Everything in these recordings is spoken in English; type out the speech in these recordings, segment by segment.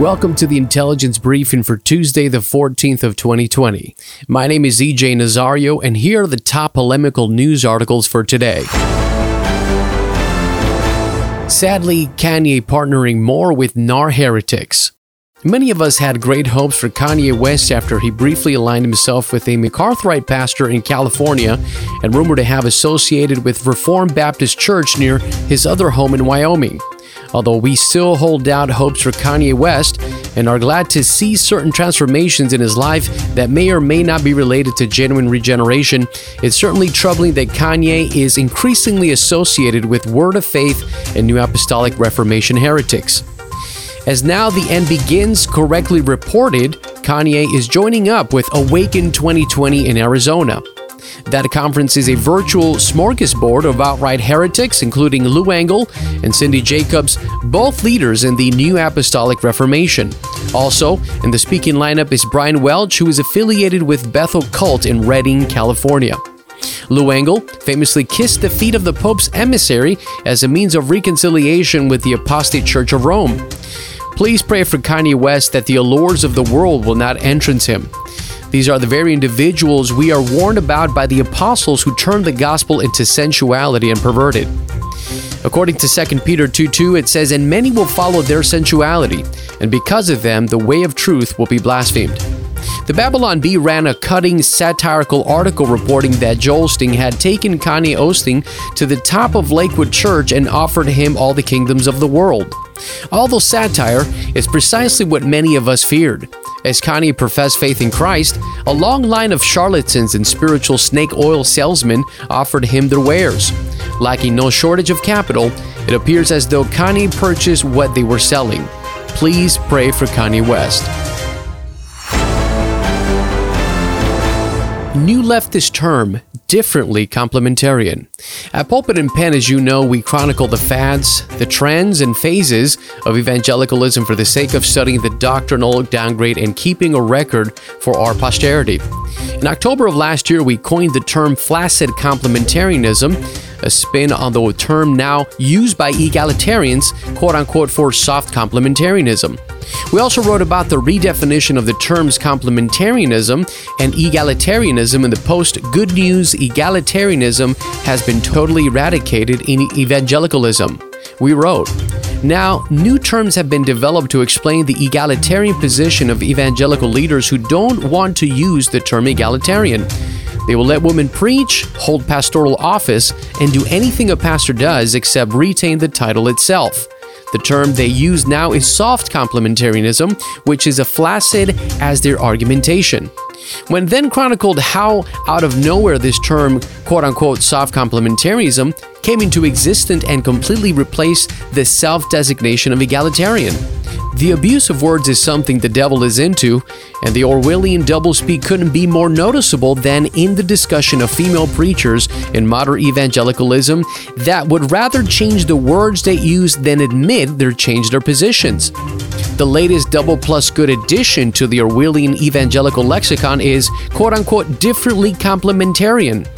Welcome to the intelligence briefing for Tuesday, the 14th of 2020. My name is EJ Nazario, and here are the top polemical news articles for today. Sadly, Kanye partnering more with NAR heretics. Many of us had great hopes for Kanye West after he briefly aligned himself with a MacArthurite pastor in California and rumored to have associated with Reformed Baptist Church near his other home in Wyoming. Although we still hold out hopes for Kanye West and are glad to see certain transformations in his life that may or may not be related to genuine regeneration, it's certainly troubling that Kanye is increasingly associated with Word of Faith and New Apostolic Reformation heretics. As now the end begins correctly reported, Kanye is joining up with Awaken 2020 in Arizona. That conference is a virtual smorgasbord of outright heretics, including Lou Engle and Cindy Jacobs, both leaders in the New Apostolic Reformation. Also, in the speaking lineup is Brian Welch, who is affiliated with Bethel Cult in Redding, California. Lou Engle famously kissed the feet of the Pope's emissary as a means of reconciliation with the apostate Church of Rome. Please pray for Kanye West that the allures of the world will not entrance him. These are the very individuals we are warned about by the apostles who turned the gospel into sensuality and perverted. According to 2 Peter 2 2, it says, And many will follow their sensuality, and because of them, the way of truth will be blasphemed. The Babylon Bee ran a cutting satirical article reporting that Joel Osteen had taken Kanye Osteen to the top of Lakewood Church and offered him all the kingdoms of the world. Although satire is precisely what many of us feared. As Kanye professed faith in Christ, a long line of charlatans and spiritual snake oil salesmen offered him their wares. Lacking no shortage of capital, it appears as though Kanye purchased what they were selling. Please pray for Kanye West. New leftist term, differently complementarian. At Pulpit and Pen, as you know, we chronicle the fads, the trends, and phases of evangelicalism for the sake of studying the doctrinal downgrade and keeping a record for our posterity. In October of last year, we coined the term flaccid complementarianism a spin on the term now used by egalitarians, quote unquote, for soft complementarianism. We also wrote about the redefinition of the terms complementarianism and egalitarianism in the post Good News Egalitarianism has been totally eradicated in evangelicalism. We wrote, now, new terms have been developed to explain the egalitarian position of evangelical leaders who don't want to use the term egalitarian. They will let women preach, hold pastoral office, and do anything a pastor does except retain the title itself. The term they use now is soft complementarianism, which is as flaccid as their argumentation. When then chronicled how out of nowhere this term, quote unquote, soft complementarianism came into existence and completely replaced the self designation of egalitarian. The abuse of words is something the devil is into, and the Orwellian doublespeak couldn't be more noticeable than in the discussion of female preachers in modern evangelicalism that would rather change the words they use than admit they're changed their positions. The latest double plus good addition to the Orwellian evangelical lexicon is quote unquote differently complementarian.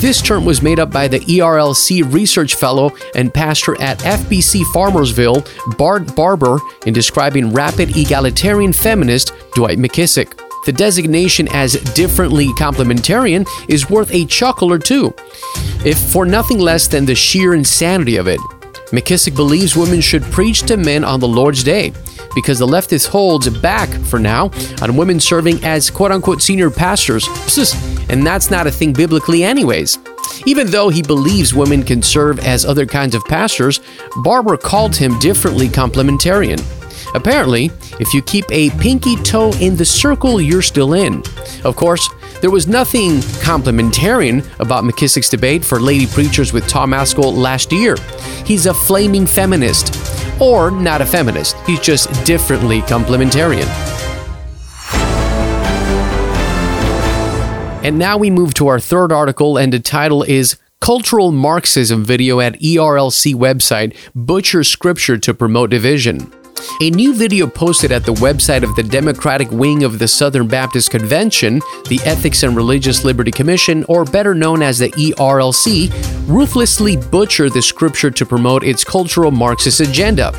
This term was made up by the ERLC research fellow and pastor at FBC Farmersville, Bart Barber, in describing rapid egalitarian feminist Dwight McKissic. The designation as differently complementarian is worth a chuckle or two, if for nothing less than the sheer insanity of it. McKissic believes women should preach to men on the Lord's Day because the leftist holds back for now on women serving as quote unquote senior pastors. And that's not a thing biblically, anyways. Even though he believes women can serve as other kinds of pastors, Barber called him differently complementarian. Apparently, if you keep a pinky toe in the circle, you're still in. Of course, there was nothing complementarian about McKissic's debate for lady preachers with Tom Ascol last year. He's a flaming feminist. Or not a feminist, he's just differently complementarian. And now we move to our third article, and the title is Cultural Marxism video at ERLC website Butcher Scripture to Promote Division. A new video posted at the website of the Democratic wing of the Southern Baptist Convention, the Ethics and Religious Liberty Commission, or better known as the ERLC, ruthlessly butchered the scripture to promote its cultural Marxist agenda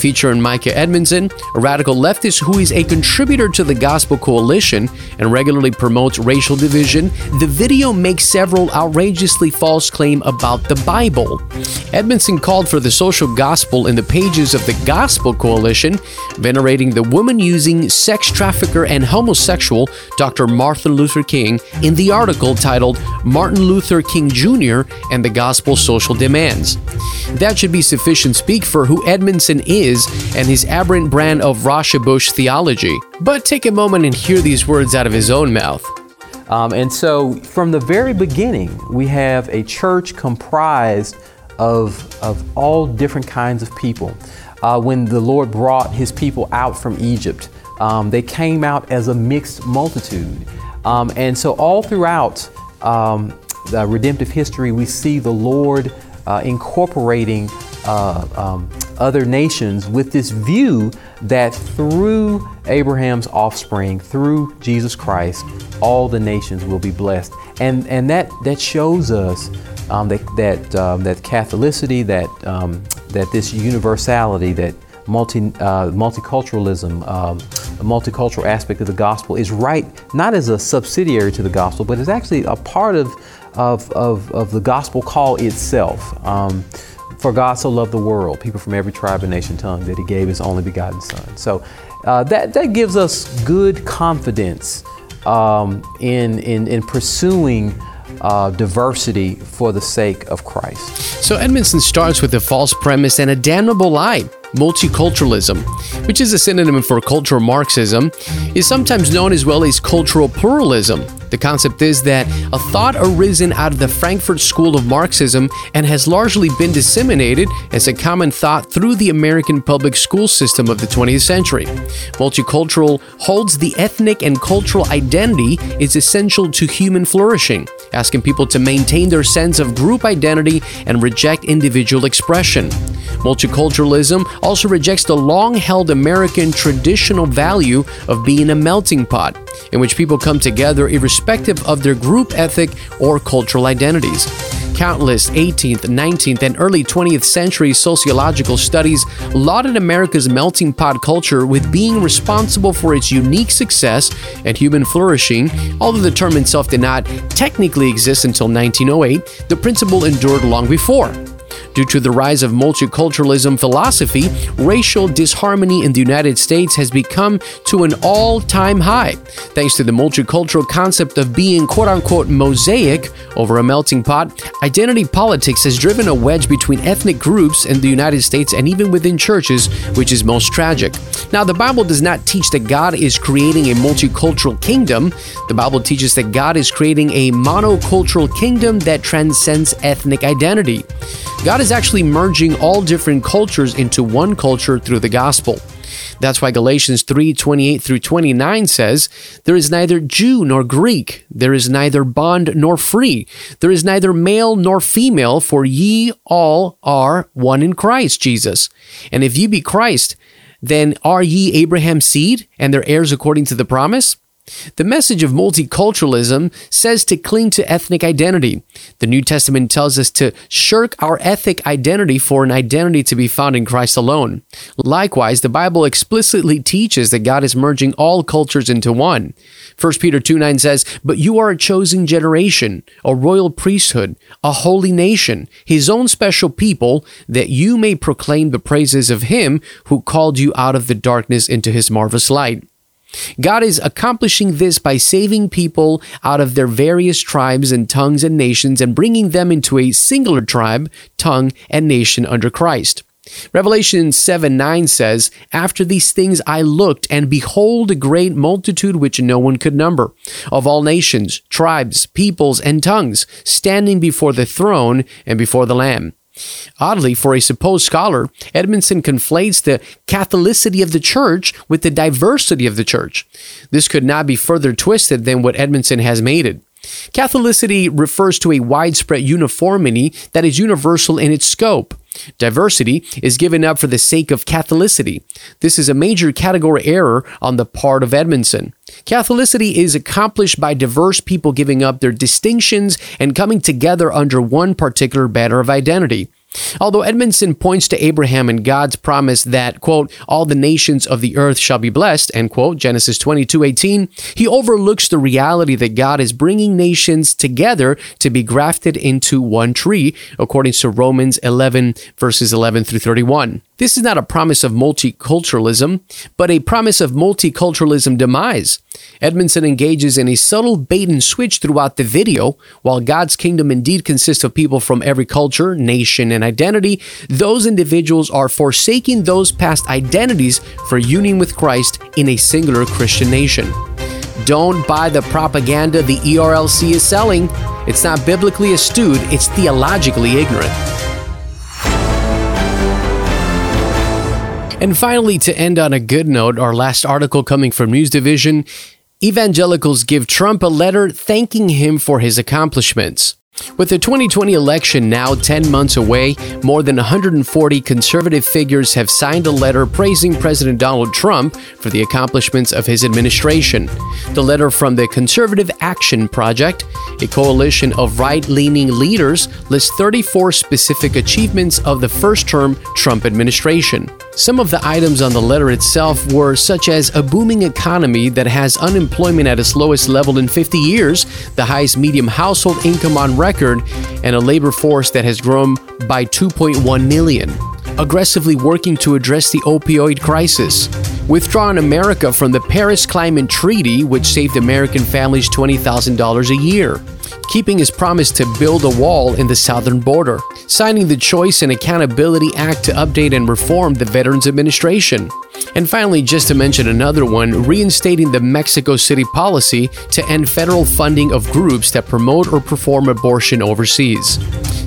featuring Mika Edmondson, a radical leftist who is a contributor to the Gospel Coalition and regularly promotes racial division, the video makes several outrageously false claims about the Bible. Edmondson called for the social gospel in the pages of the Gospel Coalition, venerating the woman using sex trafficker and homosexual Dr. Martin Luther King in the article titled Martin Luther King Jr. and the Gospel Social Demands. That should be sufficient speak for who Edmondson is is and his aberrant brand of Rauschenbusch theology. But take a moment and hear these words out of his own mouth. Um, and so, from the very beginning, we have a church comprised of, of all different kinds of people. Uh, when the Lord brought his people out from Egypt, um, they came out as a mixed multitude. Um, and so, all throughout um, the redemptive history, we see the Lord uh, incorporating uh, um, other nations with this view that through Abraham's offspring, through Jesus Christ, all the nations will be blessed. And, and that, that shows us um, that, that, um, that Catholicity, that, um, that this universality, that multi, uh, multiculturalism, um, the multicultural aspect of the gospel is right, not as a subsidiary to the gospel, but is actually a part of, of, of, of the gospel call itself. For God so loved the world, people from every tribe and nation, tongue, that He gave His only begotten Son. So uh, that, that gives us good confidence um, in, in, in pursuing uh, diversity for the sake of Christ. So Edmondson starts with a false premise and a damnable lie. Multiculturalism, which is a synonym for cultural Marxism, is sometimes known as well as cultural pluralism. The concept is that a thought arisen out of the Frankfurt School of Marxism and has largely been disseminated as a common thought through the American public school system of the 20th century. Multicultural holds the ethnic and cultural identity is essential to human flourishing, asking people to maintain their sense of group identity and reject individual expression. Multiculturalism also rejects the long held American traditional value of being a melting pot, in which people come together irrespective of their group ethic or cultural identities. Countless 18th, 19th, and early 20th century sociological studies lauded America's melting pot culture with being responsible for its unique success and human flourishing. Although the term itself did not technically exist until 1908, the principle endured long before. Due to the rise of multiculturalism philosophy, racial disharmony in the United States has become to an all time high, thanks to the multicultural concept of being quote unquote mosaic over a melting pot. Identity politics has driven a wedge between ethnic groups in the United States and even within churches, which is most tragic. Now, the Bible does not teach that God is creating a multicultural kingdom. The Bible teaches that God is creating a monocultural kingdom that transcends ethnic identity. God is actually merging all different cultures into one culture through the gospel. That's why Galatians 3 28 through 29 says, There is neither Jew nor Greek, there is neither bond nor free, there is neither male nor female, for ye all are one in Christ Jesus. And if ye be Christ, then are ye Abraham's seed and their heirs according to the promise? The message of multiculturalism says to cling to ethnic identity. The New Testament tells us to shirk our ethnic identity for an identity to be found in Christ alone. Likewise, the Bible explicitly teaches that God is merging all cultures into one. 1 Peter 2 9 says, But you are a chosen generation, a royal priesthood, a holy nation, his own special people, that you may proclaim the praises of him who called you out of the darkness into his marvelous light. God is accomplishing this by saving people out of their various tribes and tongues and nations and bringing them into a singular tribe, tongue, and nation under Christ. Revelation 7 9 says, After these things I looked, and behold, a great multitude which no one could number, of all nations, tribes, peoples, and tongues, standing before the throne and before the Lamb. Oddly, for a supposed scholar, Edmondson conflates the Catholicity of the church with the diversity of the church. This could not be further twisted than what Edmondson has made it. Catholicity refers to a widespread uniformity that is universal in its scope. Diversity is given up for the sake of Catholicity. This is a major category error on the part of Edmondson. Catholicity is accomplished by diverse people giving up their distinctions and coming together under one particular banner of identity. Although Edmondson points to Abraham and God's promise that, quote, all the nations of the earth shall be blessed, end quote, Genesis 22 18, he overlooks the reality that God is bringing nations together to be grafted into one tree, according to Romans 11, verses 11 through 31. This is not a promise of multiculturalism, but a promise of multiculturalism demise. Edmondson engages in a subtle bait and switch throughout the video. While God's kingdom indeed consists of people from every culture, nation, and identity, those individuals are forsaking those past identities for union with Christ in a singular Christian nation. Don't buy the propaganda the ERLC is selling. It's not biblically astute, it's theologically ignorant. And finally, to end on a good note, our last article coming from News Division Evangelicals give Trump a letter thanking him for his accomplishments. With the 2020 election now 10 months away, more than 140 conservative figures have signed a letter praising President Donald Trump for the accomplishments of his administration. The letter from the Conservative Action Project, a coalition of right leaning leaders, lists 34 specific achievements of the first term Trump administration. Some of the items on the letter itself were such as a booming economy that has unemployment at its lowest level in 50 years, the highest medium household income on record, and a labor force that has grown by 2.1 million. Aggressively working to address the opioid crisis. Withdrawing America from the Paris Climate Treaty, which saved American families $20,000 a year keeping his promise to build a wall in the southern border, signing the Choice and Accountability Act to update and reform the Veterans Administration. And finally, just to mention another one, reinstating the Mexico City policy to end federal funding of groups that promote or perform abortion overseas.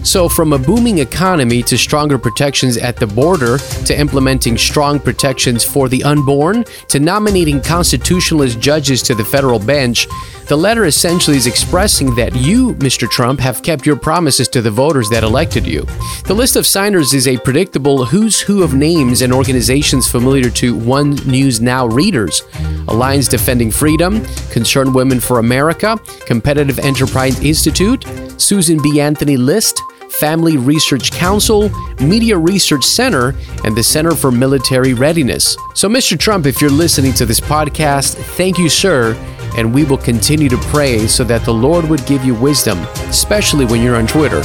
So, from a booming economy to stronger protections at the border, to implementing strong protections for the unborn, to nominating constitutionalist judges to the federal bench, the letter essentially is expressing that you, Mr. Trump, have kept your promises to the voters that elected you. The list of signers is a predictable who's who of names and organizations familiar to One News Now readers Alliance Defending Freedom, Concerned Women for America, Competitive Enterprise Institute, Susan B. Anthony List, Family Research Council, Media Research Center, and the Center for Military Readiness. So, Mr. Trump, if you're listening to this podcast, thank you, sir, and we will continue to pray so that the Lord would give you wisdom, especially when you're on Twitter.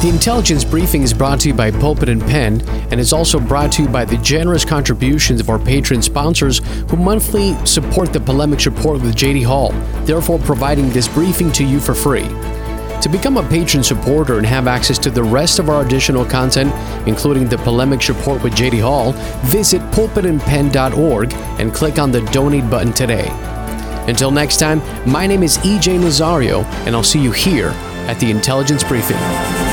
The intelligence briefing is brought to you by Pulpit and Pen and is also brought to you by the generous contributions of our patron sponsors who monthly support the Polemics Report with JD Hall, therefore providing this briefing to you for free. To become a patron supporter and have access to the rest of our additional content, including the Polemics Report with JD Hall, visit pulpitandpen.org and click on the donate button today. Until next time, my name is EJ Nazario, and I'll see you here at the Intelligence Briefing.